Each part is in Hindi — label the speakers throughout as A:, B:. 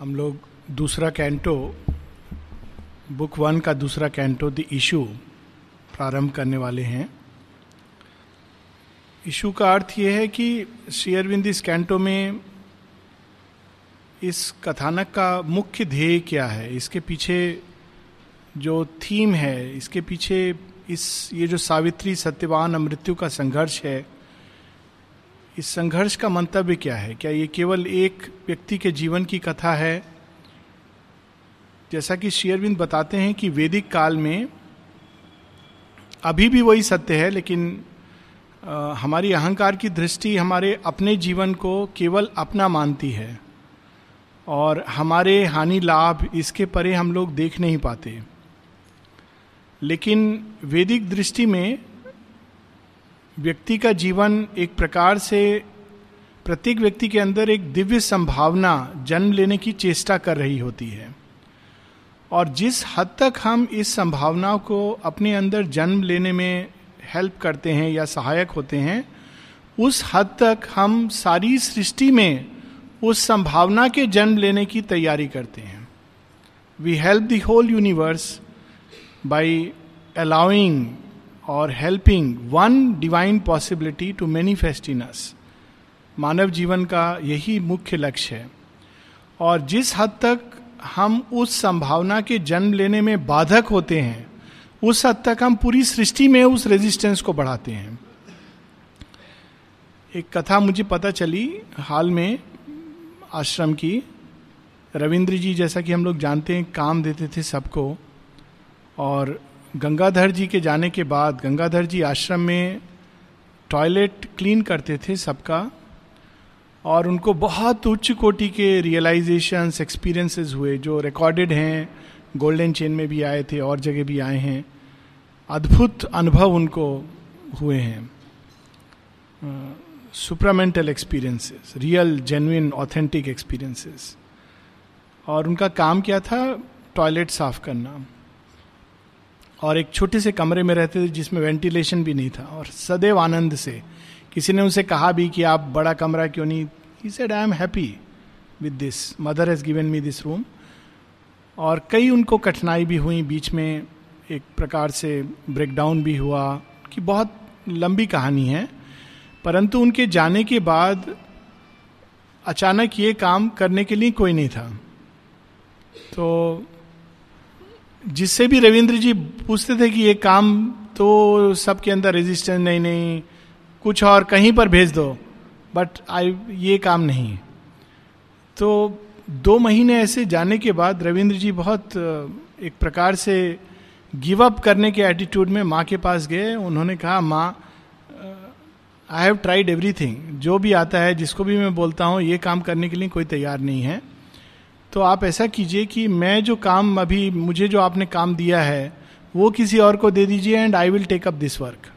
A: हम लोग दूसरा कैंटो, बुक वन का दूसरा कैंटो, द इशू, प्रारंभ करने वाले हैं। इशू का अर्थ यह है कि श्री अरविंद इस कैंटो में इस कथानक का मुख्य ध्येय क्या है? इसके पीछे जो थीम है, इसके पीछे इस, ये जो सावित्री सत्यवान मृत्यु का संघर्ष है इस संघर्ष का मंतव्य क्या है? क्या ये केवल एक व्यक्ति के जीवन की कथा है? जैसा कि शेयरविंद बताते हैं कि वैदिक काल में अभी भी वही सत्य है लेकिन आ, हमारी अहंकार की दृष्टि हमारे अपने जीवन को केवल अपना मानती है और हमारे हानि लाभ इसके परे हम लोग देख नहीं पाते। लेकिन वैदिक दृष्टि में व्यक्ति का जीवन एक प्रकार से प्रत्येक व्यक्ति के अंदर एक दिव्य संभावना जन्म लेने की चेष्टा कर रही होती है। और जिस हद तक हम इस संभावना को अपने अंदर जन्म लेने में हेल्प करते हैं या सहायक होते हैं, उस हद तक हम सारी सृष्टि में उस संभावना के जन्म लेने की तैयारी करते हैं। We help the whole universe by allowing और helping one divine possibility to manifest in us मानव जीवन का यही मुख्य लक्ष्य है। और जिस हद तक हम उस संभावना के जन्म लेने में बाधक होते हैं, उस हद तक हम पूरी सृष्टि में उस रेजिस्टेंस को बढ़ाते हैं। एक कथा मुझे पता चली हाल में आश्रम की। रविंद्र जी जैसा कि हम लोग जानते हैं, काम देते थे सबको। और गंगाधर जी के जाने के बाद गंगाधर जी आश्रम में टॉयलेट क्लीन करते थे सबका, और उनको बहुत उच्च कोटि के रियलाइजेशंस एक्सपीरियंसेस हुए, जो रिकॉर्डेड हैं गोल्डन चेन में भी आए थे, और जगह भी आए हैं। अद्भुत अनुभव उनको हुए हैं। Supramental experiences real genuine authentic experiences और उनका काम क्या था? टॉयलेट साफ़ करना। और एक छोटे से कमरे में रहते थे जिसमें वेंटिलेशन भी नहीं था। और सदैव आनंद से किसी ने उनसे कहा भी कि आप बड़ा कमरा क्यों नहीं? He said I am happy with this mother has given me this room और कई उनको कठिनाई भी हुई। बीच में एक प्रकार से ब्रेकडाउन भी हुआ कि बहुत लंबी कहानी है। परंतु उनके जाने के बाद अचानक ये काम करने के लिए कोई नहीं था। तो जिससे भी रविंद्र जी पूछते थे कि ये काम तो सबके अंदर रेजिस्टेंस नहीं नहीं, कुछ और कहीं पर भेज दो बट आई ये काम नहीं तो दो महीने ऐसे जाने के बाद रविंद्र जी बहुत एक प्रकार से गिव अप करने के एटीट्यूड में माँ के पास गए। उन्होंने कहा, माँ आई हैव ट्राइड एवरीथिंग जो भी आता है, जिसको भी मैं बोलता हूँ, ये काम करने के लिए कोई तैयार नहीं है। तो आप ऐसा कीजिए कि मैं जो काम अभी, मुझे जो आपने काम दिया है, वो किसी और को दे दीजिए and I will take up this work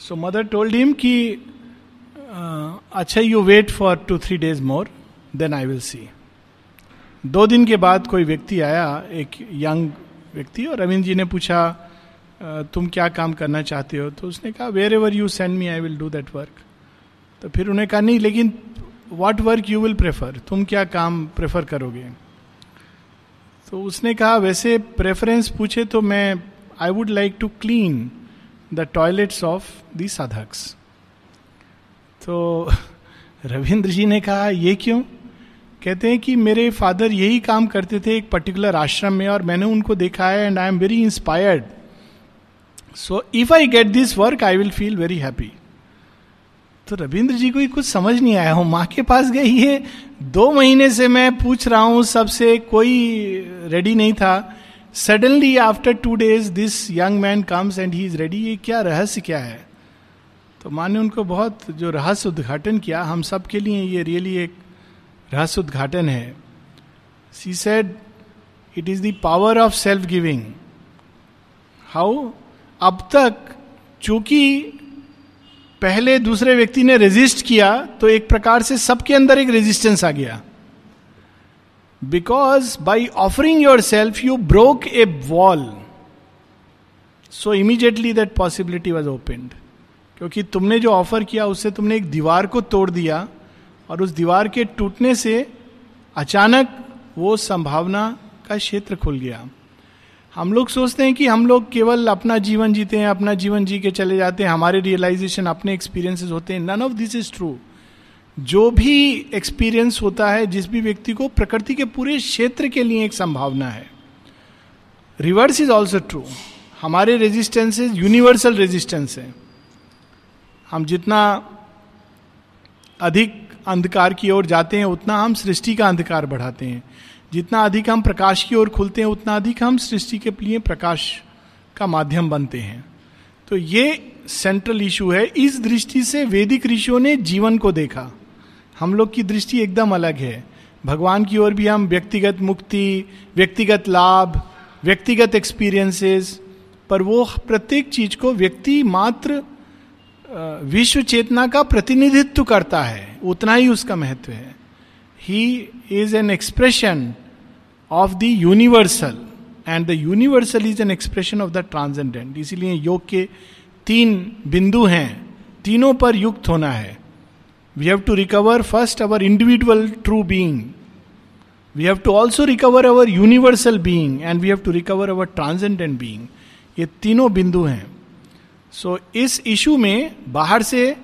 A: so mother told him कि अच्छा you wait for two three days more then I will see दो दिन के बाद कोई व्यक्ति आया, एक यंग व्यक्ति, और रविंद्र जी ने पूछा तुम क्या काम करना चाहते हो? तो उसने कहा wherever you send me I will do that work तो फिर उन्हें कहा, नहीं, लेकिन what work you will prefer तुम क्या काम प्रेफर करोगे? तो उसने कहा, वैसे प्रेफरेंस पूछे तो मैं I would like to clean the toilets of the साधक्स तो रविंद्र जी ने कहा, ये क्यों? कहते हैं कि मेरे फादर यही काम करते थे एक पर्टिकुलर आश्रम में और मैंने उनको देखा है and I am very inspired so if I get this work I will feel very happy तो रविंद्र जी को ही कुछ समझ नहीं आया हूँ। माँ के पास गई है। दो महीने से मैं पूछ रहा हूँ, सबसे कोई रेडी नहीं था। Suddenly after two days this young man comes and he is ready ये क्या रहस्य क्या है? तो माँ ने उनको बहुत जो रहस्य उद्घाटन किया। हम सब के लिए ये रियली एक रहस्य उद्घाटन है। She said it is the power of self giving how अब तक चूँकि पहले दूसरे व्यक्ति ने रेजिस्ट किया तो एक प्रकार से सबके अंदर एक रेजिस्टेंस आ गया। Because by offering yourself you broke a wall so immediately that possibility was opened क्योंकि तुमने जो ऑफ़र किया, उससे तुमने एक दीवार को तोड़ दिया, और उस दीवार के टूटने से अचानक वो संभावना का क्षेत्र खुल गया। हम लोग सोचते हैं कि हम लोग केवल अपना जीवन जीते हैं, अपना जीवन जी के चले जाते हैं। हमारे रियलाइजेशन अपने एक्सपीरियंसेस होते हैं। None of this is true जो भी एक्सपीरियंस होता है, जिस भी व्यक्ति को प्रकृति के पूरे क्षेत्र के लिए एक संभावना है। रिवर्स इज़ ऑल्सो ट्रू हमारे रेजिस्टेंसेस यूनिवर्सल रेजिस्टेंस है। हम जितना अधिक अंधकार की ओर जाते हैं, उतना हम सृष्टि का अंधकार बढ़ाते हैं। जितना अधिक हम प्रकाश की ओर खुलते हैं, उतना अधिक हम सृष्टि के लिए प्रकाश का माध्यम बनते हैं। तो ये सेंट्रल इशू है। इस दृष्टि से वैदिक ऋषियों ने जीवन को देखा। हम लोग की दृष्टि एकदम अलग है। भगवान की ओर भी हम व्यक्तिगत मुक्ति, व्यक्तिगत लाभ, व्यक्तिगत एक्सपीरियंसेस पर वो प्रत्येक चीज़ को व्यक्ति मात्र विश्व चेतना का प्रतिनिधित्व करता है। उतना ही उसका महत्व है। He is an expression of the universal and the universal is an expression of the transcendent इसीलिए योग के तीन बिंदु हैं। तीनों पर युक्त होना है। We have to recover first our individual true being we have to also recover our universal being and we have to recover our transcendent being ये तीनों बिंदु हैं। सो so, इस इशू में बाहर से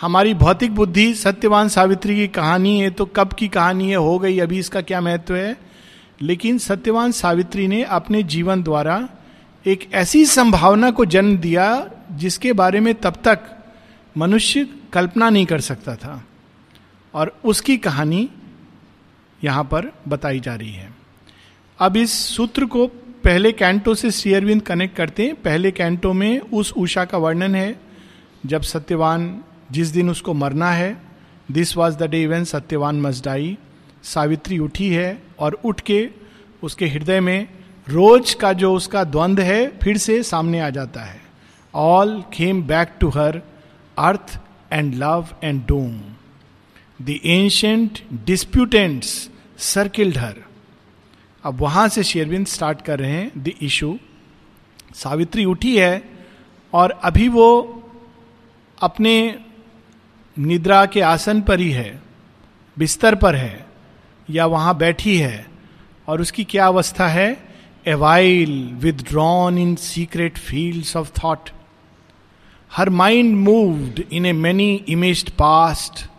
A: हमारी भौतिक बुद्धि सत्यवान सावित्री की कहानी है तो कब की कहानी है हो गई अभी इसका क्या महत्व है? लेकिन सत्यवान सावित्री ने अपने जीवन द्वारा एक ऐसी संभावना को जन्म दिया जिसके बारे में तब तक मनुष्य कल्पना नहीं कर सकता था। और उसकी कहानी यहाँ पर बताई जा रही है। अब इस सूत्र को पहले कैंटो से श्री कनेक्ट करते हैं। पहले कैंटो में उस उषा का वर्णन है, जब सत्यवान जिस दिन उसको मरना है this was the day event Satyavan must die Savitri उठी है और उठ के उसके हृदय में रोज का जो उसका द्वंद है फिर से सामने आ जाता है। All came back to her earth and love and doom the ancient disputants circled her अब वहाँ से शेरविंद स्टार्ट कर रहे हैं द इशू सावित्री उठी है और अभी वो अपने निद्रा के आसन पर ही है, बिस्तर पर है। या वहाँ बैठी है और उसकी क्या अवस्था है? Awhile withdrawn in secret field of thought her mind moved in a many image past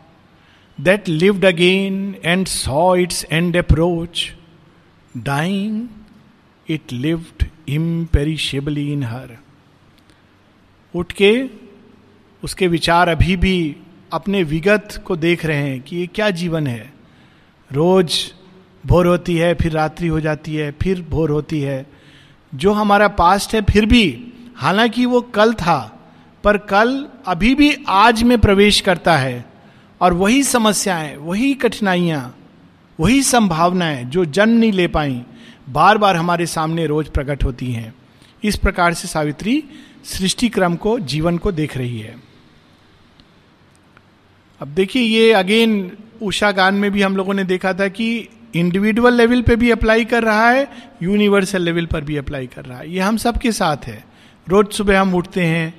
A: that lived again and saw its end approach dying it lived imperishably in her उठ के उसके विचार अभी भी अपने विगत को देख रहे हैं कि ये क्या जीवन है? रोज भोर होती है, फिर रात्रि हो जाती है, फिर भोर होती है। जो हमारा पास्ट है, फिर भी, हालाँकि वो कल था, पर कल अभी भी आज में प्रवेश करता है। और वही समस्याएँ, वही कठिनाइयाँ, वही संभावनाएँ जो जन्म नहीं ले पाई बार बार हमारे सामने रोज प्रकट होती हैं। इस प्रकार से सावित्री सृष्टि क्रम को, जीवन को देख रही है। अब देखिए, ये अगेन उषा गान में भी हम लोगों ने देखा था कि इंडिविजुअल लेवल पे भी अप्लाई कर रहा है यूनिवर्सल लेवल पर भी अप्लाई कर रहा है। ये हम सबके साथ है। रोज सुबह हम उठते हैं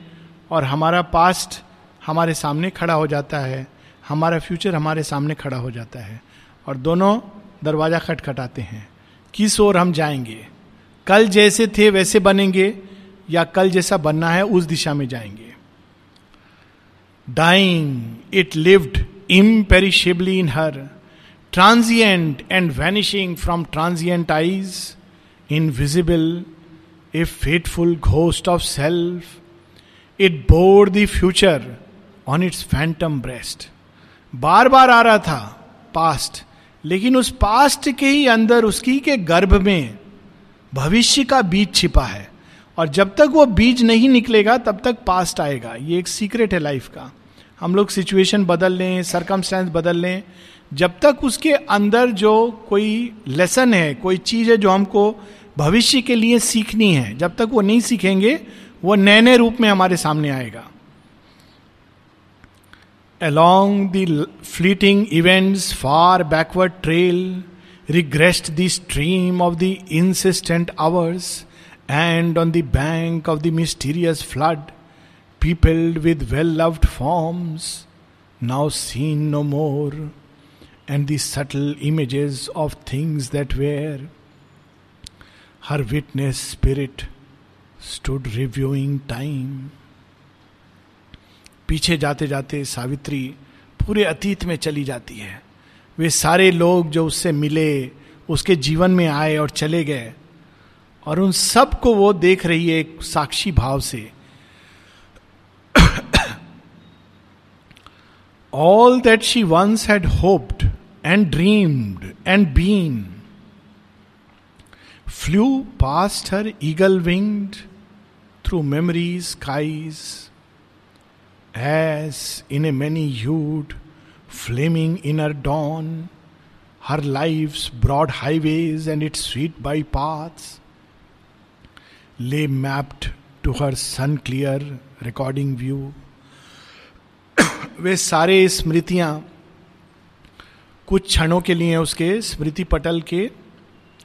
A: और हमारा पास्ट हमारे सामने खड़ा हो जाता है। हमारा फ्यूचर हमारे सामने खड़ा हो जाता है। और दोनों दरवाज़ा खटखटाते हैं किस ओर हम जाएँगे। कल जैसे थे वैसे बनेंगे या कल जैसा बनना है उस दिशा में जाएँगे। Dying it lived imperishably in her, transient and vanishing from transient eyes, invisible, a fateful ghost of self. It bore the future on its phantom breast. बार बार आ रहा था पास्ट लेकिन उस पास्ट के ही अंदर उसकी के गर्भ में भविष्य का बीज छिपा है और जब तक वो बीज नहीं निकलेगा तब तक पास्ट आएगा ये एक सीक्रेट है लाइफ का हम लोग सिचुएशन बदल लें सरकमस्टेंस बदल लें जब तक उसके अंदर जो कोई लेसन है कोई चीज़ है जो हमको भविष्य के लिए सीखनी है जब तक वो नहीं सीखेंगे वो नए नए रूप में हमारे सामने आएगा along the fleeting events far backward trail regressed the stream of the insistent hours and on the bank of the mysterious flood peopled with well loved forms, now seen no more. and the subtle images of things that were. Her witness spirit stood reviewing time. पीछे जाते जाते सावित्री पूरे अतीत में चली जाती है वे सारे लोग जो उससे मिले उसके जीवन में आए और चले गए और उन सबको वो देख रही है एक साक्षी भाव से all that she once had hoped and dreamed and been flew past her eagle winged through memory's skies as in a many hued, flaming inner dawn, her life's broad highways and its sweet by paths lay mapped to her sun clear recording view. वे सारे स्मृतियाँ कुछ क्षणों के लिए उसके स्मृति पटल के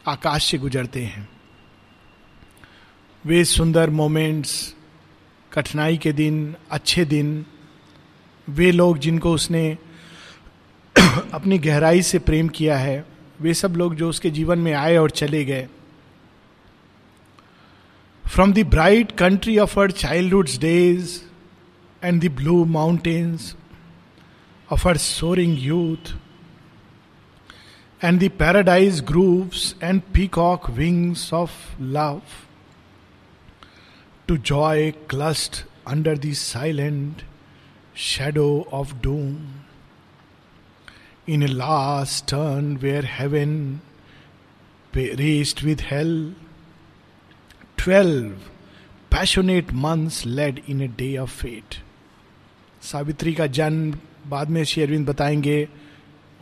A: आकाश से गुजरते हैं। वे सुंदर मोमेंट्स, कठिनाई के दिन, अच्छे दिन, वे लोग जिनको उसने अपनी गहराई से प्रेम किया है, वे सब लोग जो उसके जीवन में आए और चले गए। From the bright country of her childhood's days and the blue mountains of her soaring youth. And the paradise grooves and peacock wings of love to joy clust under the silent shadow of doom. In a last turn where heaven raced with hell, twelve passionate months led in a day of fate. Savitri का जन्म बाद में श्री अरविंद बताएँगे,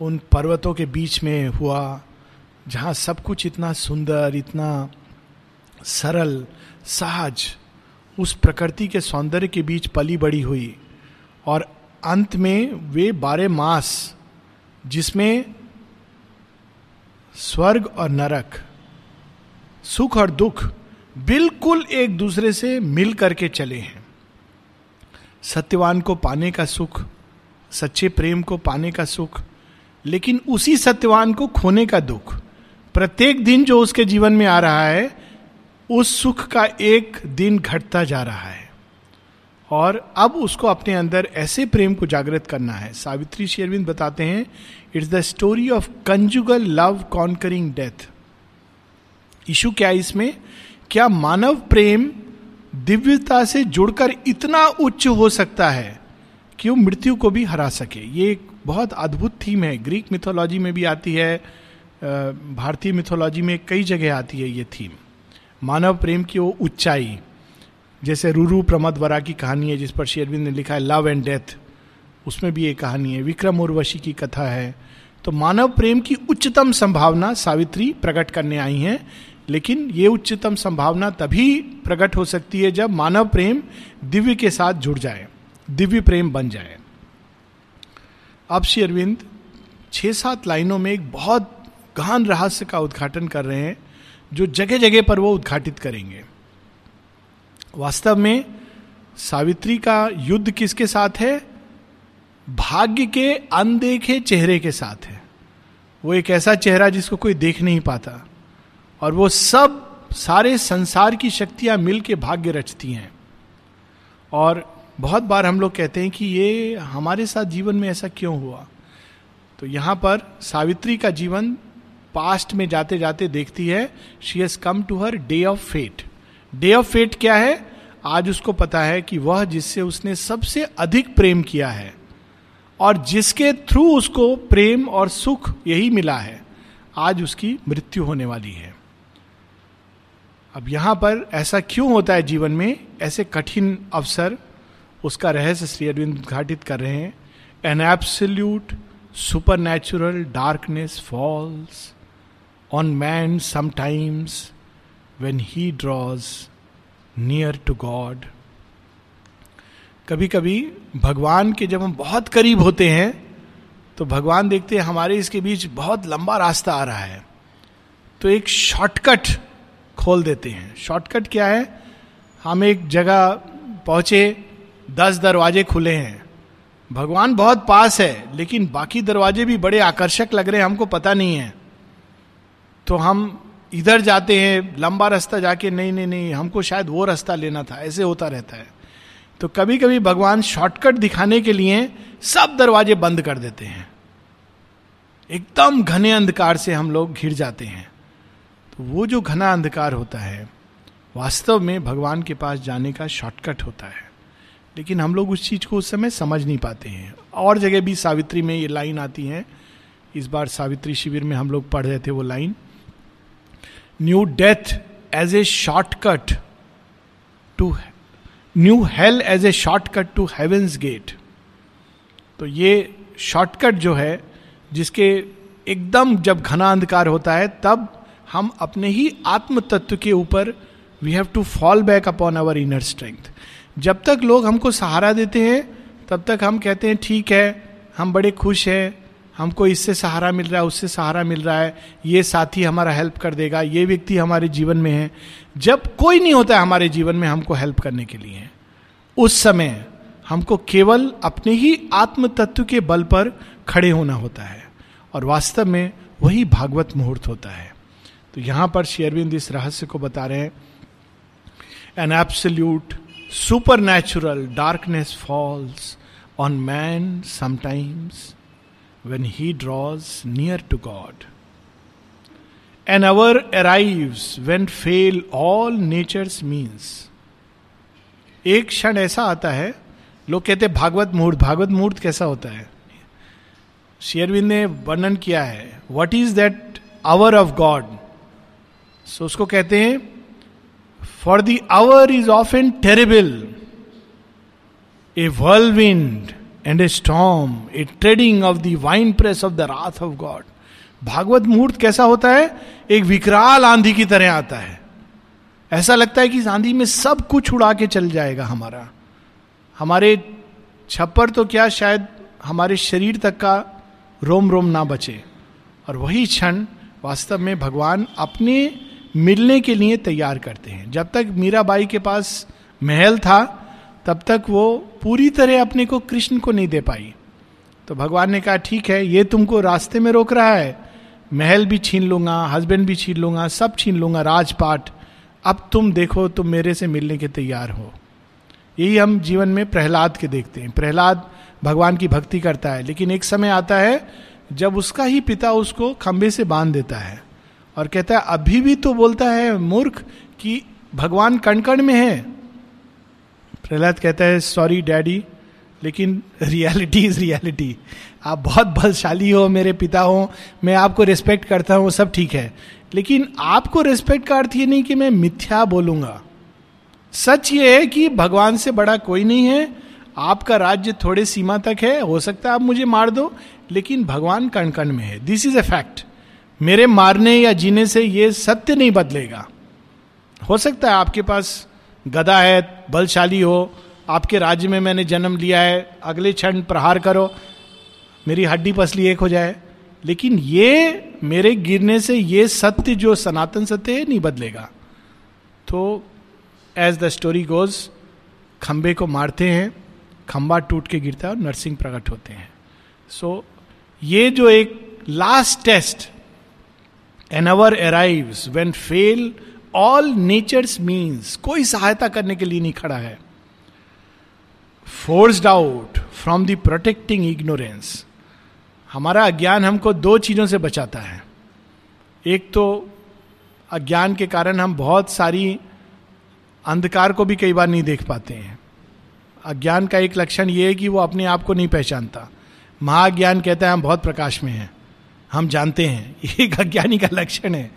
A: उन पर्वतों के बीच में हुआ, जहाँ सब कुछ इतना सुंदर, इतना सरल, सहज, उस प्रकृति के सौंदर्य के बीच पली बड़ी हुई। और अंत में वे बारह मास, जिसमें स्वर्ग और नरक, सुख और दुख, बिल्कुल एक दूसरे से मिल करके चले हैं। सत्यवान को पाने का सुख, सच्चे प्रेम को पाने का सुख, लेकिन उसी सत्यवान को खोने का दुख। प्रत्येक दिन जो उसके जीवन में आ रहा है, उस सुख का एक दिन घटता जा रहा है। और अब उसको अपने अंदर ऐसे प्रेम को जागृत करना है। सावित्री शेरविंद बताते हैं it's the story of conjugal love conquering death issue क्या इसमें, क्या मानव प्रेम दिव्यता से जुड़कर इतना उच्च हो सकता है कि वो मृत्यु को भी हरा सके। ये एक बहुत अद्भुत थीम है। ग्रीक मिथोलॉजी में भी आती है भारतीय मिथोलॉजी में कई जगह आती है ये थीम। मानव प्रेम की वो ऊंचाई, जैसे रूरू प्रमद वरा की कहानी है, जिस पर शेरविंद ने लिखा है, लव एंड डेथ। उसमें भी एक कहानी है। विक्रम उर्वशी की कथा है। तो मानव प्रेम की उच्चतम संभावना सावित्री प्रकट करने आई हैं। लेकिन ये उच्चतम संभावना तभी प्रकट हो सकती है जब मानव प्रेम दिव्य के साथ जुड़ जाए, दिव्य प्रेम बन जाए। अब श्री अरविंद छह सात लाइनों में एक बहुत गहन रहस्य का उद्घाटन कर रहे हैं, जो जगह जगह पर वो उद्घाटित करेंगे। वास्तव में सावित्री का युद्ध किसके साथ है? भाग्य के अनदेखे चेहरे के साथ है। वो एक ऐसा चेहरा जिसको कोई देख नहीं पाता। और वो सब सारे संसार की शक्तियाँ मिल के भाग्य रचती हैं। और बहुत बार हम लोग कहते हैं कि ये हमारे साथ जीवन में ऐसा क्यों हुआ? तो यहाँ पर सावित्री का जीवन पास्ट में जाते जाते देखती है she has come to her day of fate day of fate क्या है? आज उसको पता है कि वह जिससे उसने सबसे अधिक प्रेम किया है और जिसके थ्रू उसको प्रेम और सुख यही मिला है, आज उसकी मृत्यु होने वाली है। अब यहाँ पर ऐसा क्यों होता है जीवन में? ऐसे कठिन अवसर उसका रहस्य श्री अरविंद उद्घाटित कर रहे हैं। An absolute supernatural darkness falls on man sometimes when he draws near to God कभी कभी भगवान के जब हम बहुत करीब होते हैं तो भगवान देखते हैं हमारे इसके बीच बहुत लंबा रास्ता आ रहा है। तो एक शॉर्टकट खोल देते हैं। शॉर्टकट क्या है? हम एक जगह पहुँचे, दस दरवाजे खुले हैं। भगवान बहुत पास है, लेकिन बाकी दरवाजे भी बड़े आकर्षक लग रहे हैं, हमको पता नहीं है। तो हम इधर जाते हैं, लंबा रास्ता जाके, नहीं नहीं नहीं, हमको शायद वो रास्ता लेना था, ऐसे होता रहता है। तो कभी कभी भगवान शॉर्टकट दिखाने के लिए सब दरवाजे बंद कर देते हैं। एकदम घने अंधकार से हम लोग घिर जाते हैं। वो जो घना अंधकार होता है, वास्तव में भगवान के पास जाने का शॉर्टकट होता है। लेकिन हम लोग उस चीज़ को उस समय समझ नहीं पाते हैं। और जगह भी सावित्री में ये लाइन आती है। इस बार सावित्री शिविर में हम लोग पढ़ रहे थे वो line. New death as a shortcut to new hell as a shortcut to heaven's gate तो ये शॉर्टकट जो है, जिसके एकदम जब घना अंधकार होता है, तब हम अपने ही आत्म तत्व के ऊपर we have to fall back upon our inner strength जब तक लोग हमको सहारा देते हैं, तब तक हम कहते हैं, ठीक है, हम बड़े खुश हैं, हमको इससे सहारा मिल रहा है, उससे सहारा मिल रहा है, ये साथी हमारा हेल्प कर देगा, ये व्यक्ति हमारे जीवन में है। जब कोई नहीं होता है हमारे जीवन में हमको हेल्प करने के लिए, उस समय हमको केवल अपने ही आत्म तत्व के बल पर खड़े होना होता है और वास्तव में वही भागवत मुहूर्त होता है। तो यहाँ पर शेयरविंद इस रहस्य को बता रहे हैं। An absolute supernatural darkness falls on man sometimes when he draws near to God an hour arrive when fail all nature's means एक क्षण ऐसा आता है, लोग कहते हैं, भागवत मुहूर्त भागवत मुहूर्त कैसा होता है? शेयरविंद ने वर्णन किया है what is that hour of God so उसको कहते हैं for the hour is of an terrible a whirlwind and a storm a treading of the wine press of the wrath of God Bhagavat मुहूर्त कैसा होता है? एक विकराल आंधी की तरह आता है। ऐसा लगता है कि इस आंधी में सब कुछ उड़ा के चल जाएगा हमारा। हमारे छप्पर तो क्या शायद हमारे शरीर तक का रोम रोम ना बचे। और वही क्षण वास्तव में भगवान अपने मिलने के लिए तैयार करते हैं। जब तक मीराबाई के पास महल था, तब तक वो पूरी तरह अपने को कृष्ण को नहीं दे पाई। तो भगवान ने कहा, ठीक है, ये तुमको रास्ते में रोक रहा है। महल भी छीन लूँगा हस्बैंड भी छीन लूँगा, सब छीन लूँगा, राजपाट। अब तुम देखो, तुम मेरे से मिलने के तैयार हो। यही हम जीवन में प्रहलाद के देखते हैं। प्रहलाद भगवान की भक्ति करता है, लेकिन एक समय आता है जब उसका ही पिता उसको खंबे से बाँध देता है। और कहता है, अभी भी तो बोलता है, मूर्ख, कि भगवान कण कण में है? प्रहलाद कहता है सॉरी डैडी लेकिन रियलिटी इज़ रियलिटी आप बहुत बलशाली हो, मेरे पिता हो, मैं आपको रिस्पेक्ट करता हूँ, सब ठीक है। लेकिन आपको रिस्पेक्ट का अर्थ ये नहीं कि मैं मिथ्या बोलूँगा। सच ये है कि भगवान से बड़ा कोई नहीं है। आपका राज्य थोड़े सीमा तक है, हो सकता है आप मुझे मार दो, लेकिन भगवान कण कण में है। दिस इज़ ए फैक्ट मेरे मारने या जीने से ये सत्य नहीं बदलेगा। हो सकता है आपके पास गदा है बलशाली हो आपके राज्य में मैंने जन्म लिया है अगले क्षण प्रहार करो मेरी हड्डी पसली एक हो जाए। लेकिन ये मेरे गिरने से ये सत्य जो सनातन सत्य है नहीं बदलेगा। तो एज द स्टोरी गोज खंबे को मारते हैं खंबा टूट के गिरता है और नरसिंह प्रकट होते हैं। सो so, ये जो एक last test an hour arrive when fail all nature's means कोई सहायता करने के लिए नहीं खड़ा है forced out from the protecting ignorance हमारा अज्ञान हमको दो चीज़ों से बचाता है एक तो अज्ञान के कारण हम बहुत सारी अंधकार को भी कई बार नहीं देख पाते हैं अज्ञान का एक लक्षण यह है कि वो अपने आप को नहीं पहचानता महाज्ञान कहता है हम बहुत प्रकाश में हैं हम जानते हैं, ये एक अज्ञानी का लक्षण है।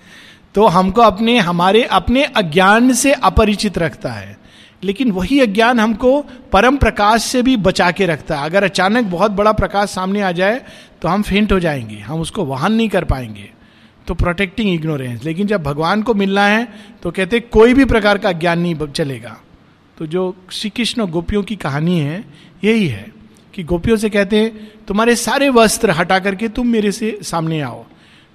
A: तो हमको अपने, हमारे अपने अज्ञान से अपरिचित रखता है। लेकिन वही अज्ञान हमको परम प्रकाश से भी बचा के रखता है। अगर अचानक बहुत बड़ा प्रकाश सामने आ जाए तो हम फेंट हो जाएँगे। हम उसको वाहन नहीं कर पाएँगे। तो प्रोटेक्टिंग इग्नोरेंस लेकिन जब भगवान को मिलना है तो कहते कोई भी प्रकार का ज्ञान नहीं चलेगा। तो जो श्री कृष्ण गोपियों की कहानी है, यही है। कि गोपियों से कहते हैं, तुम्हारे सारे वस्त्र हटा करके तुम मेरे से सामने आओ।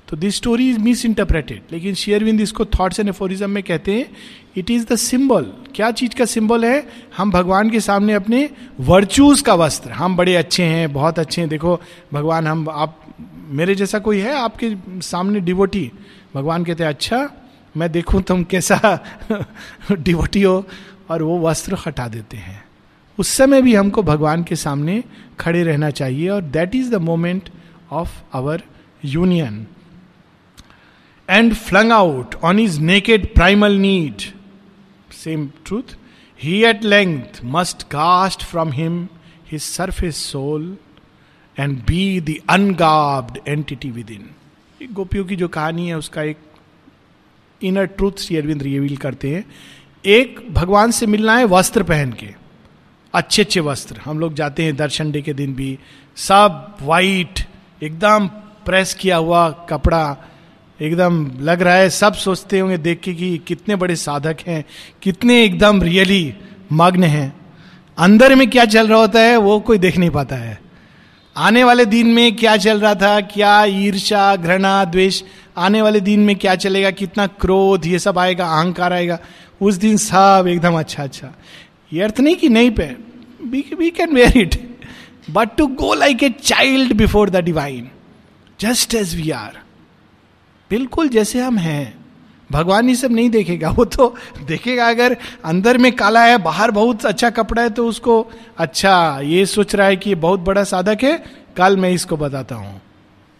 A: तो this story is misinterpreted लेकिन शेयरविंद इसको थॉट्स एंड एफोरिज्म में कहते हैं इट इज़ द सिंबल क्या चीज़ का सिंबल है? हम भगवान के सामने अपने वर्चूज का वस्त्र। हम बड़े अच्छे हैं, बहुत अच्छे हैं। देखो, भगवान, हम, आप, मेरे जैसा कोई है, आपके सामने डिवोटी भगवान कहते हैं अच्छा मैं देखूँ तुम कैसा डिवोटी हो। और वो वस्त्र हटा देते हैं। उस समय भी हमको भगवान के सामने खड़े रहना चाहिए और that is the moment of our union and flung out on is naked primal need same truth he at length must cast from him his surface soul and be the ungarbed entity within गोपियों की जो कहानी है, उसका एक inner truth Shri Aurobindo reveal करते हैं। एक भगवान से मिलना है वस्त्र पहन के। अच्छे अच्छे वस्त्र। हम लोग जाते हैं दर्शन डे के दिन भी। सब वाइट एकदम प्रेस किया हुआ कपड़ा। एकदम लग रहा है, सब सोचते होंगे देख के कि कितने बड़े साधक हैं, कितने एकदम रियली मग्न हैं। अंदर में क्या चल रहा होता है, वो कोई देख नहीं पाता है। आने वाले दिन में क्या चल रहा था, क्या ईर्षा घृणा, द्वेष, आने वाले दिन में क्या चलेगा, कितना क्रोध, ये सब आएगा, अहंकार आएगा। उस दिन सब एकदम अच्छा अच्छा ये अर्थ नहीं कि नहीं पे we can wear it but to go like a child before the divine just as we are बिल्कुल जैसे हम हैं। भगवान ये सब नहीं देखेगा। वो तो देखेगा अगर अंदर में काला है, बाहर बहुत अच्छा कपड़ा है तो उसको अच्छा ये सोच रहा है कि बहुत बड़ा साधक है, कल मैं इसको बताता हूँ।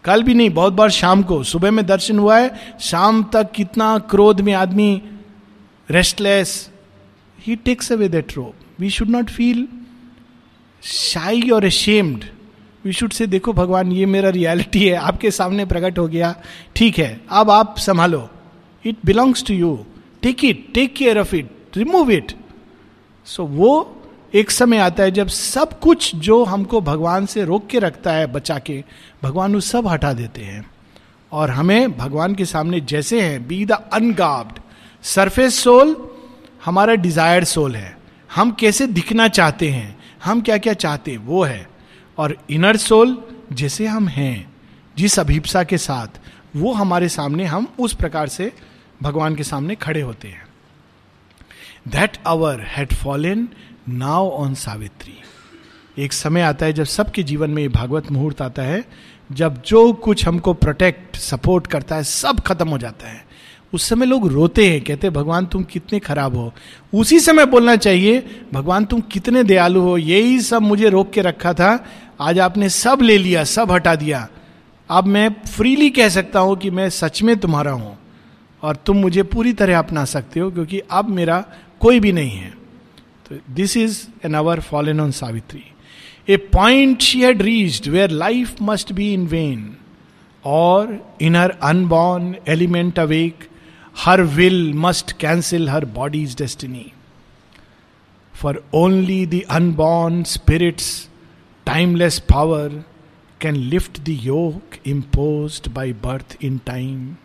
A: कल भी नहीं, बहुत बार शाम को, सुबह में दर्शन हुआ है, शाम तक कितना क्रोध में आदमी restless he takes away that rope we should not feel shy और अशेम्ड वी शुड से देखो भगवान, ये मेरा रियलिटी है, आपके सामने प्रकट हो गया, ठीक है, अब आप संभालो। It belongs to you take it take care of it remove it so वो एक समय आता है जब सब कुछ जो हमको भगवान से रोक के रखता है, बचा के, भगवान वो सब हटा देते हैं। और हमें भगवान के सामने जैसे हैं be the ungarbed surface soul हमारा डिजायर्ड सोल है। हम कैसे दिखना चाहते हैं? हम क्या क्या चाहते वो है। और इनर सोल जैसे हम हैं, जिस अभिप्सा के साथ, वो हमारे सामने हम उस प्रकार से भगवान के सामने खड़े होते हैं। That hour had fallen now on Savitri एक समय आता है जब सबके जीवन में भागवत मुहूर्त आता है, जब जो कुछ हमको प्रोटेक्ट सपोर्ट करता है, सब खत्म हो जाता है। उस समय लोग रोते हैं, कहते भगवान, तुम कितने खराब हो। उसी समय बोलना चाहिए, भगवान, तुम कितने दयालु हो। यही सब मुझे रोक के रखा था। आज आपने सब ले लिया, सब हटा दिया। अब मैं फ्रीली कह सकता हूँ कि मैं सच में तुम्हारा हूँ और तुम मुझे पूरी तरह अपना सकते हो, क्योंकि अब मेरा कोई भी नहीं है। तो this is an hour fallen on Savitri a point she had reached where life must be in vain or in her unborn element awake her will must cancel her body's destiny. For only the unborn spirit's, timeless power can lift the yoke impose by birth in time.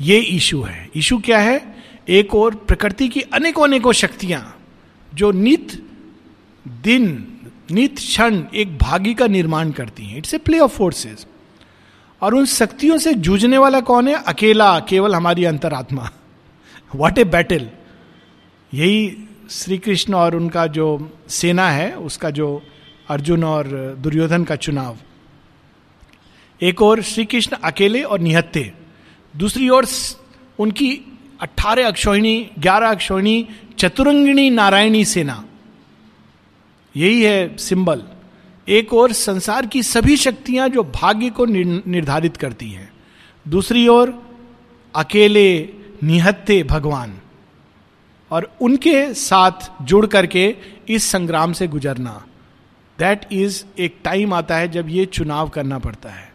A: ये इशू है। इशू क्या है? एक और प्रकृति की अनेकों अनेकों शक्तियाँ, जो नित दिन, नित क्षण एक भागी का निर्माण करती हैं। It's a play of forces और उन शक्तियों से जूझने वाला कौन है? अकेला, केवल हमारी अंतरात्मा। वॉट ए बैटल यही श्री कृष्ण और उनका जो सेना है, उसका जो अर्जुन और दुर्योधन का चुनाव। एक और श्री कृष्ण अकेले और निहत्ते दूसरी ओर, उनकी अट्ठारह अक्षोहिणी, ग्यारह अक्षोहिणी, चतुरंगिणी नारायणी सेना। यही है सिंबल। एक और संसार की सभी शक्तियाँ जो भाग्य को निर्धारित करती हैं। दूसरी ओर, अकेले निहत्ते भगवान। और उनके साथ जुड़ करके इस संग्राम से गुजरना दैट इज़ एक टाइम आता है जब ये चुनाव करना पड़ता है।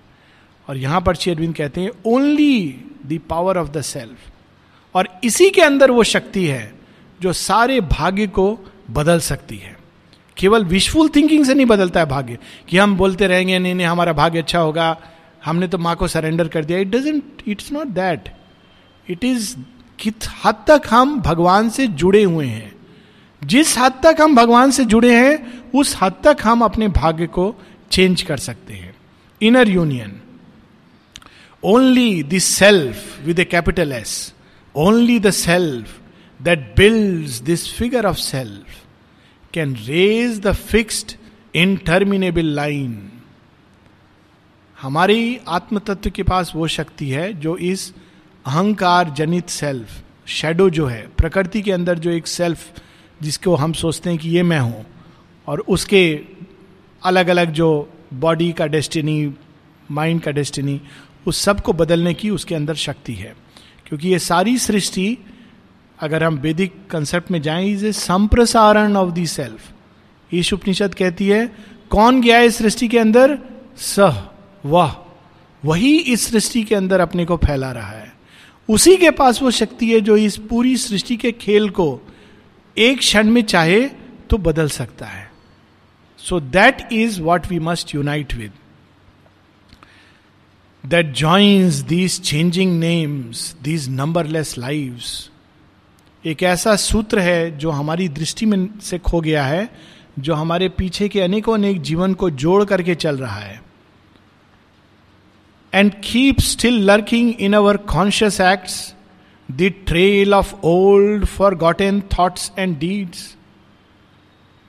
A: और यहाँ पर अरविंद कहते हैं only the power of the self और इसी के अंदर वो शक्ति है जो सारे भाग्य को बदल सकती है। केवल विशफुल थिंकिंग से नहीं बदलता है भाग्य। कि हम बोलते रहेंगे, नहीं नहीं, हमारा भाग्य अच्छा होगा, हमने तो माँ को सरेंडर कर दिया। It doesn't it's not that it is कित हद तक हम भगवान से जुड़े हुए हैं। जिस हद तक हम भगवान से जुड़े हैं, उस हद तक हम अपने भाग्य को चेंज कर सकते हैं। Inner union only the self with a capital S only the self that build this figure of self can raise the fixed interminable line हमारी आत्म तत्व के पास वो शक्ति है जो इस अहंकार जनित सेल्फ शेडो जो है, प्रकृति के अंदर जो एक सेल्फ जिसको हम सोचते हैं कि ये मैं हूँ, और उसके अलग अलग जो बॉडी का डेस्टिनी माइंड का डेस्टिनी उस सबको बदलने की उसके अंदर शक्ति है। क्योंकि ये सारी सृष्टि अगर हम वैदिक कंसेप्ट में जाएँ is a संप्रसारण of the self Isha Upanishad कहती है, कौन गया इस सृष्टि के अंदर? सह, वह। वही इस सृष्टि के अंदर अपने को फैला रहा है। उसी के पास वो शक्ति है जो इस पूरी सृष्टि के खेल को एक क्षण में चाहे तो बदल सकता है। So that is what we must unite with that joins these changing names these numberless lives एक ऐसा सूत्र है जो हमारी दृष्टि में से खो गया है, जो हमारे पीछे के अनेकों अनेक जीवन को जोड़ करके चल रहा है। And keep still lurking in our conscious acts the trail of old forgotten thoughts and deeds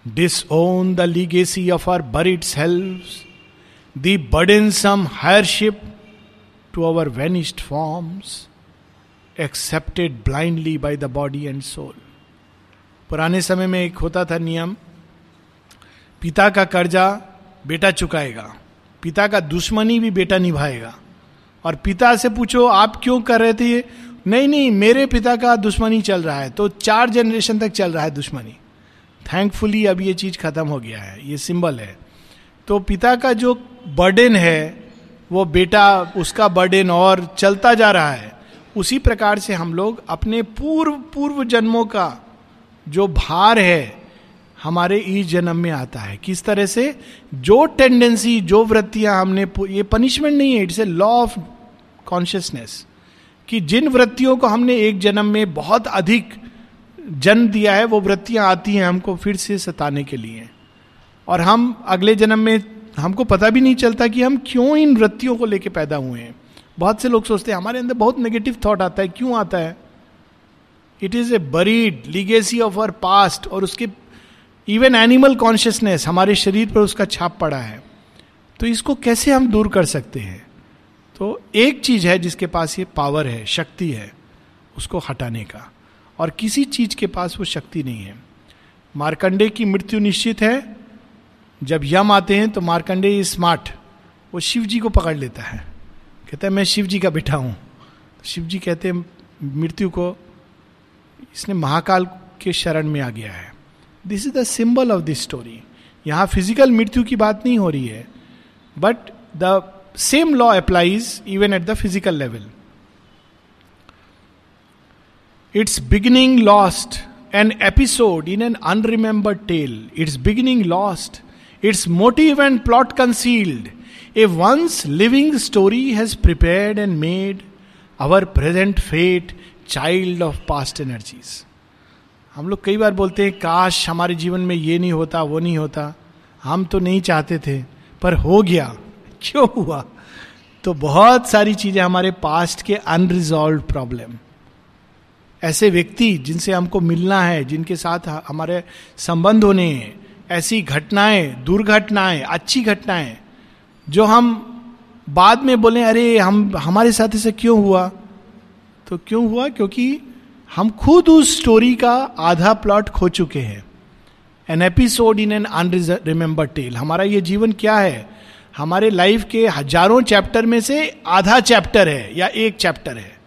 A: disown the legacy of our buried selves burdensome heirship to our vanished forms accepted blindly by the body and soul पुराने समय में एक होता था नियम, पिता का कर्जा बेटा चुकाएगा, पिता का दुश्मनी भी बेटा निभाएगा। और पिता से पूछो, आप क्यों कर रहे थे नहीं नहीं, मेरे पिता का दुश्मनी चल रहा है तो चार जनरेशन तक चल रहा है दुश्मनी। थैंकफुली अब ये चीज़ खत्म हो गया है, ये सिंबल है। तो पिता का जो बर्डन है, वो बेटा, उसका बर्डन और चलता जा रहा है। उसी प्रकार से हम लोग अपने पूर्व पूर्व जन्मों का जो भार है, हमारे इस जन्म में आता है। किस तरह से? जो टेंडेंसी जो वृत्तियाँ हमने ये पनिशमेंट नहीं है it's a law of consciousness कि जिन वृत्तियों को हमने एक जन्म में बहुत अधिक जन्म दिया है, वो वृत्तियाँ आती हैं हमको फिर से सताने के लिए। और हम अगले जन्म में, हमको पता भी नहीं चलता कि हम क्यों इन वृत्तियों को लेके पैदा हुए हैं। बहुत से लोग सोचते हैं, हमारे अंदर बहुत नेगेटिव थॉट आता है, क्यों आता है? It is a buried legacy of our past और उसके इवन एनिमल कॉन्शियसनेस हमारे शरीर पर उसका छाप पड़ा है। तो इसको कैसे हम दूर कर सकते हैं? तो एक चीज़ है जिसके पास ये पावर है, शक्ति है, उसको हटाने का। और किसी चीज़ के पास वो शक्ति नहीं है। मार्कंडे की मृत्यु निश्चित है। जब यम आते हैं तो मार्कंडे स्मार्ट। वो शिव जी को पकड़ लेता है। कहता है, मैं शिव जी का बेटा हूँ। शिव जी कहते हैं, मृत्यु को इसने महाकाल के शरण में आ गया है। This is the symbol of this story यहाँ फ़िज़िकल मृत्यु की बात नहीं हो रही है but the same law applies even at the physical level its beginning lost an episode in an unremembered tale its beginning lost its motive and plot concealed a once living story has prepared and made our present fate child of past energies हम लोग कई बार बोलते हैं, काश हमारे जीवन में ये नहीं होता, वो नहीं होता। हम तो नहीं चाहते थे, पर हो गया। क्यों हुआ? तो बहुत सारी चीज़ें हमारे पास्ट के अनरिजॉल्व प्रॉब्लम ऐसे व्यक्ति जिनसे हमको मिलना है, जिनके साथ हमारे संबंध होने हैं, ऐसी घटनाएँ, दुर्घटनाएँ, अच्छी घटनाएँ जो हम बाद में बोले, अरे, हम, हमारे साथ ऐसे क्यों हुआ? तो क्यों हुआ? क्योंकि हम खुद उस स्टोरी का आधा प्लॉट खो चुके हैं। An episode in an unremember tale हमारा ये जीवन क्या है? हमारे लाइफ के हज़ारों चैप्टर में से आधा चैप्टर है या एक चैप्टर है।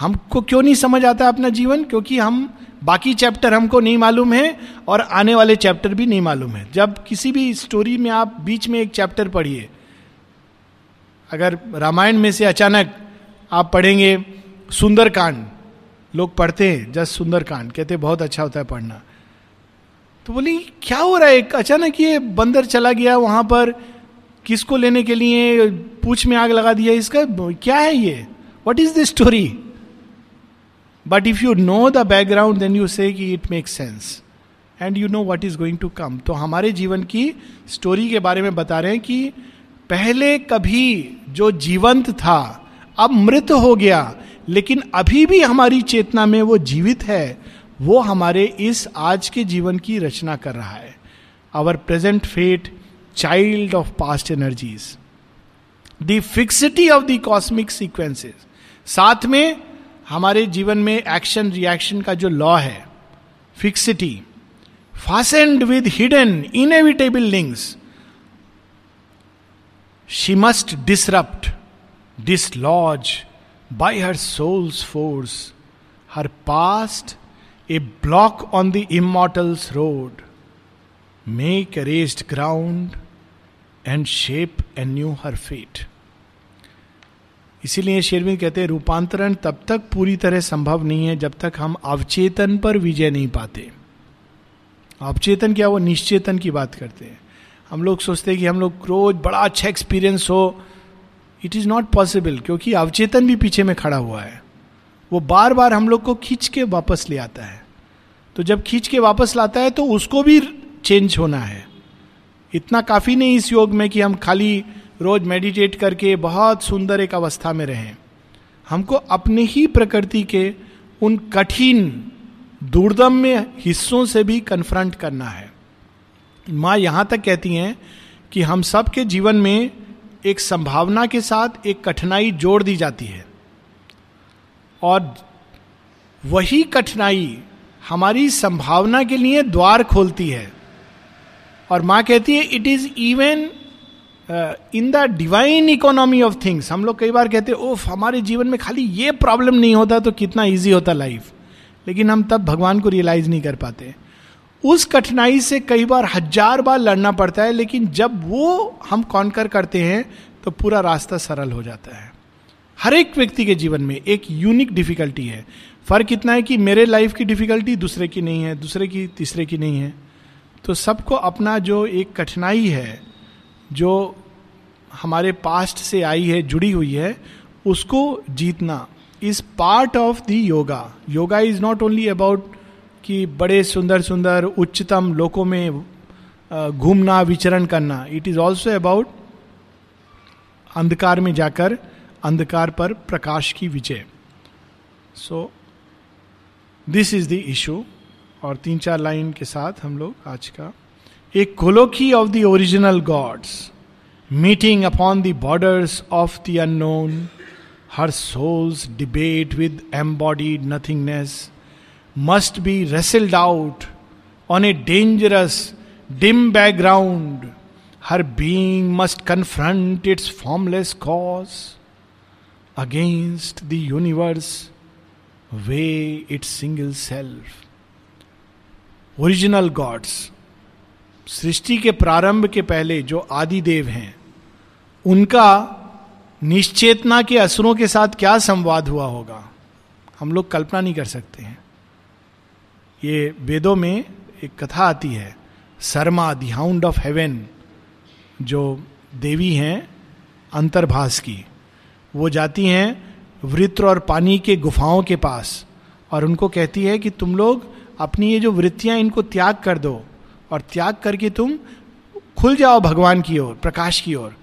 A: हमको क्यों नहीं समझ आता अपना जीवन? क्योंकि हम, बाकी चैप्टर हमको नहीं मालूम है और आने वाले चैप्टर भी नहीं मालूम है। जब किसी भी स्टोरी में आप बीच में एक चैप्टर पढ़िए अगर रामायण में से अचानक आप पढ़ेंगे सुंदरकांड, लोग पढ़ते हैं जस्ट सुंदर कांड कहते बहुत अच्छा होता है पढ़ना। तो बोली, क्या हो रहा है? अचानक ये बंदर चला गया वहाँ पर, किसको लेने के लिए पूछ में आग लगा दिया इसका? क्या है ये? What is the story but if you know the background then you say it make sense and you know what is going to come तो हमारे जीवन की स्टोरी के बारे में बता रहे हैं कि पहले कभी जो जीवंत था, अब मृत हो गया, लेकिन अभी भी हमारी चेतना में वो जीवित है, वो हमारे इस आज के जीवन की रचना कर रहा है। Our present fate child of past energies the fixity of the cosmic sequences साथ में हमारे जीवन में एक्शन रिएक्शन का जो लॉ है fixity fastened with hidden inevitable links she must disrupt dislodge by her soul's force her past a block on the immortal's road make rased ground and shape and न्यू हर फेट इसीलिए शेरविंद कहते हैं, रूपांतरण तब तक पूरी तरह संभव नहीं है जब तक हम अवचेतन पर विजय नहीं पाते। अवचेतन क्या? वो निश्चेतन की बात करते हैं। हम लोग सोचते हैं कि हम लोग रोज बड़ा अच्छा एक्सपीरियंस हो। इट इज़ नॉट पॉसिबल क्योंकि अवचेतन भी पीछे में खड़ा हुआ है। वो बार बार हम लोग को खींच के वापस ले आता है। तो जब खींच के वापस लाता है तो उसको भी चेंज होना है। इतना काफ़ी नहीं इस योग में कि हम खाली रोज मेडिटेट करके बहुत सुंदर एक अवस्था में रहें। हमको अपने ही प्रकृति के उन कठिन दुर्दम में हिस्सों से भी कन्फ्रंट करना है। माँ यहाँ तक कहती हैं कि हम सब के जीवन में एक संभावना के साथ एक कठिनाई जोड़ दी जाती है। और वही कठिनाई हमारी संभावना के लिए द्वार खोलती है। और माँ कहती है it is even in the divine economy of things हम लोग कई बार कहते हैं ओफ हमारे जीवन में खाली ये प्रॉब्लम नहीं होता तो कितना ईजी होता लाइफ लेकिन हम तब भगवान को रियलाइज़ नहीं कर पाते। उस कठिनाई से कई बार हज़ार बार लड़ना पड़ता है, लेकिन जब वो हम कॉन्कर करते हैं तो पूरा रास्ता सरल हो जाता है। हर एक व्यक्ति के जीवन में एक यूनिक डिफिकल्टी है। फ़र्क इतना है कि मेरे लाइफ की डिफिकल्टी दूसरे की नहीं है, दूसरे की, तीसरे की नहीं है। तो सबको अपना जो एक कठिनाई है, जो हमारे पास्ट से आई है, जुड़ी हुई है, उसको जीतना। Is part of the yoga yoga is not only about कि बड़े सुंदर सुंदर उच्चतम लोकों में घूमना, विचरण करना। इट इज़ ऑल्सो अबाउट अंधकार में जाकर, अंधकार पर प्रकाश की विजय। So this is the issue और तीन चार लाइन के साथ हम लोग आज का। एक colloquy of the original gods meeting upon the borders of the unknown her soul's debate with embodied nothingness must be wrestled out on a dangerous dim background her being must confront its formless cause against the universe weigh its single self original gods सृष्टि के प्रारंभ के पहले जो आदि देव हैं, उनका निश्चेतना के असुरों के साथ क्या संवाद हुआ होगा? हम लोग कल्पना नहीं कर सकते हैं। ये वेदों में एक कथा आती है, Sarama, the hound of heaven, जो देवी हैं अंतर्भास की। वो जाती हैं वृत्र और पानी के गुफाओं के पास और उनको कहती है कि तुम लोग अपनी ये जो वृत्तियाँ इनको त्याग कर दो और त्याग करके तुम खुल जाओ भगवान की ओर, प्रकाश की ओर।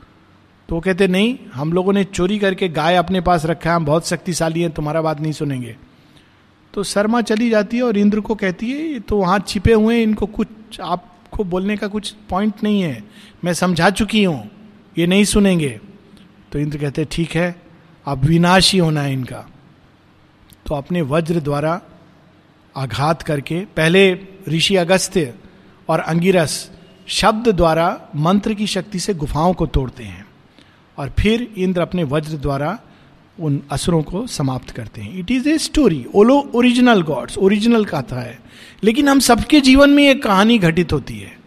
A: तो वो कहते, नहीं, हम लोगों ने चोरी करके गाय अपने पास रखा है, हम बहुत शक्तिशाली हैं, तुम्हारा बात नहीं सुनेंगे। तो शर्मा चली जाती है और इंद्र को कहती है तो वहाँ छिपे हुए हैं, इनको कुछ, आपको बोलने का कुछ पॉइंट नहीं है। मैं समझा चुकी हूँ, ये नहीं सुनेंगे। तो इंद्र कहते ठीक है, अब विनाशी होना है इनका। तो अपने वज्र द्वारा आघात करके, पहले ऋषि अगस्त्य और अंगिरस शब्द द्वारा मंत्र की शक्ति से गुफाओं को तोड़ते हैं और फिर इंद्र अपने वज्र द्वारा उन असुरों को समाप्त करते हैं। इट इज़ ए स्टोरी ओलो ओरिजिनल गॉड्स ओरिजिनल कथा है लेकिन हम सबके जीवन में एक कहानी घटित होती है।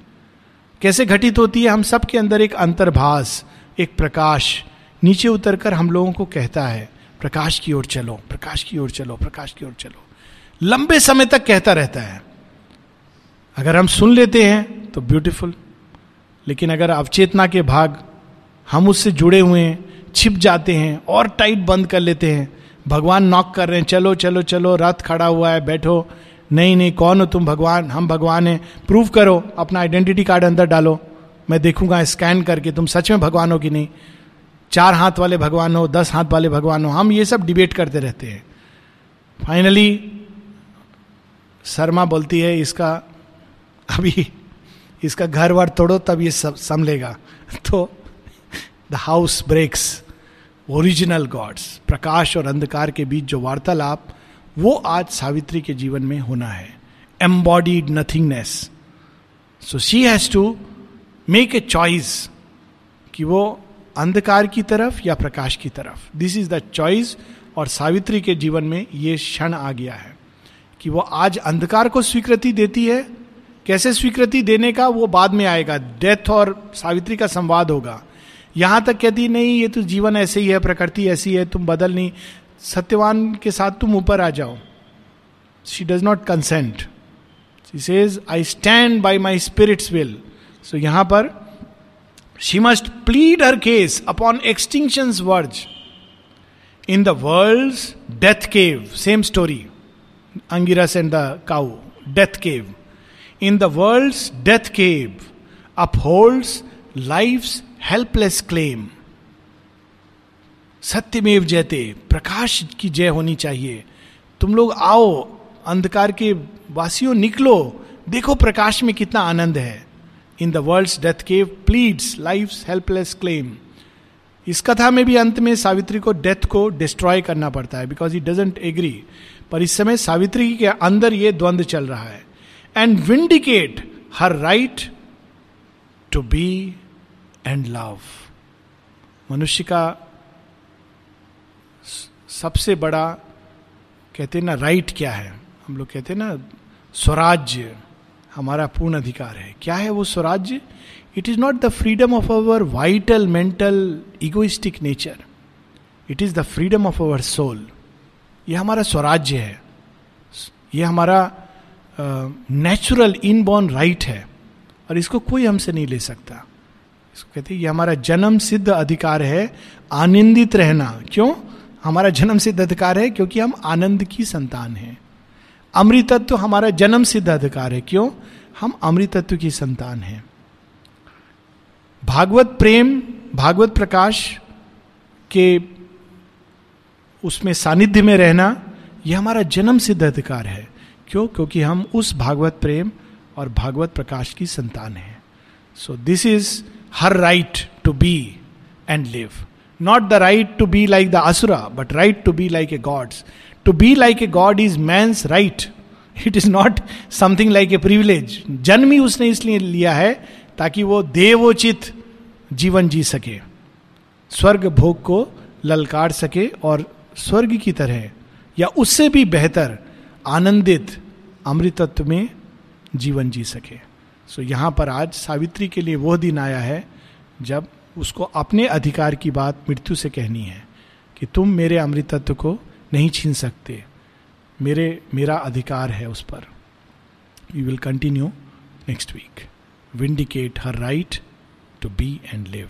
A: कैसे घटित होती है? हम सबके अंदर एक अंतर्भाष एक प्रकाश नीचे उतरकर हम लोगों को कहता है, प्रकाश की ओर चलो, प्रकाश की ओर चलो, प्रकाश की ओर चलो। लंबे समय तक कहता रहता है। अगर हम सुन लेते हैं तो ब्यूटीफुल लेकिन अगर अवचेतना के भाग हम उससे जुड़े हुए हैं छिप जाते हैं और टाइट बंद कर लेते हैं। भगवान नॉक कर रहे हैं, चलो चलो चलो, रथ खड़ा हुआ है, बैठो। नहीं नहीं, कौन हो तुम? भगवान, हम भगवान हैं। प्रूव करो, अपना आइडेंटिटी कार्ड अंदर डालो। मैं देखूँगा, स्कैन करके, तुम सच में भगवान हो कि नहीं? चार हाथ वाले भगवान हो, दस हाथ वाले भगवान हो, हम ये सब डिबेट करते रहते हैं। फाइनली शर्मा बोलती है, इसका, अभी, इसका घर वर तोड़ो, तब ये सब संभलेगा। तो the house breaks original gods प्रकाश और अंधकार के बीच जो वार्तालाप वो आज सावित्री के जीवन में होना है embodied nothingness so she has to make a choice कि वो अंधकार की तरफ़ या प्रकाश की तरफ़ दिस इज़ द चॉइस और सावित्री के जीवन में ये क्षण आ गया है कि वो आज अंधकार को स्वीकृति देती है कैसे स्वीकृति देने का वो बाद में आएगा डेथ और सावित्री का संवाद होगा यहाँ तक कहती, नहीं, ये तो जीवन ऐसे ही है, प्रकृति ऐसी है, तुम बदल नहीं। सत्यवान के साथ तुम ऊपर आ जाओ। She does not consent she says I stand by my spirit's will so यहाँ पर she must plead her case upon extinction verge in the world death cave same story Angiras and the cow death cave in the world death cave upholds life helpless claim सत्यमेव जयते, प्रकाश की जय होनी चाहिए। तुम लोग आओ, अंधकार के वासियों निकलो, देखो प्रकाश में कितना आनंद है। In the world death cave pleads life helpless claim. इस कथा में भी अंत में सावित्री को डेथ को डिस्ट्रॉय करना पड़ता है बिकॉज़ ही डजेंट एग्री पर इस समय सावित्री के अंदर ये द्वंद्व चल रहा है। And vindicate her right to be and love मनुष्य का सबसे बड़ा, कहते हैं ना राइट क्या है? हम लोग कहते हैं ना, स्वराज्य हमारा पूर्ण अधिकार है। क्या है वो स्वराज्य? It is not the freedom of our vital mental egoistic nature it is the freedom of our soul ये हमारा स्वराज्य है। ये हमारा नेचुरल इनबॉर्न राइट है। और इसको कोई हमसे नहीं ले सकता। कहते ये हमारा जन्म सिद्ध अधिकार है, आनंदित रहना। क्यों? हमारा जन्म सिद्ध अधिकार है क्योंकि हम आनंद की संतान हैं। अमृतत्व हमारा जन्म सिद्ध अधिकार है। क्यों? हम अमृतत्व की संतान हैं। भागवत प्रेम, भागवत प्रकाश के उसमें सानिध्य में रहना, यह हमारा जन्म सिद्ध अधिकार है। क्यों? क्योंकि हम उस भागवत प्रेम और भागवत प्रकाश की संतान हैं। So this is her right to be and live not the right to be like the asura but right to be like a gods to be like a god is man's right it is not something like a privilege जन्म ही उसने इसलिए लिया है ताकि वो देवोचित जीवन जी सके स्वर्ग भोग को ललकार सके और स्वर्ग की तरह या उससे भी बेहतर आनंदित अमृतत्व में जीवन जी सके सो यहाँ पर आज सावित्री के लिए वह दिन आया है जब उसको अपने अधिकार की बात मृत्यु से कहनी है कि तुम मेरे अमृतत्व को नहीं छीन सकते। मेरे, मेरा अधिकार है उस पर। We will continue next week vindicate her right to be and live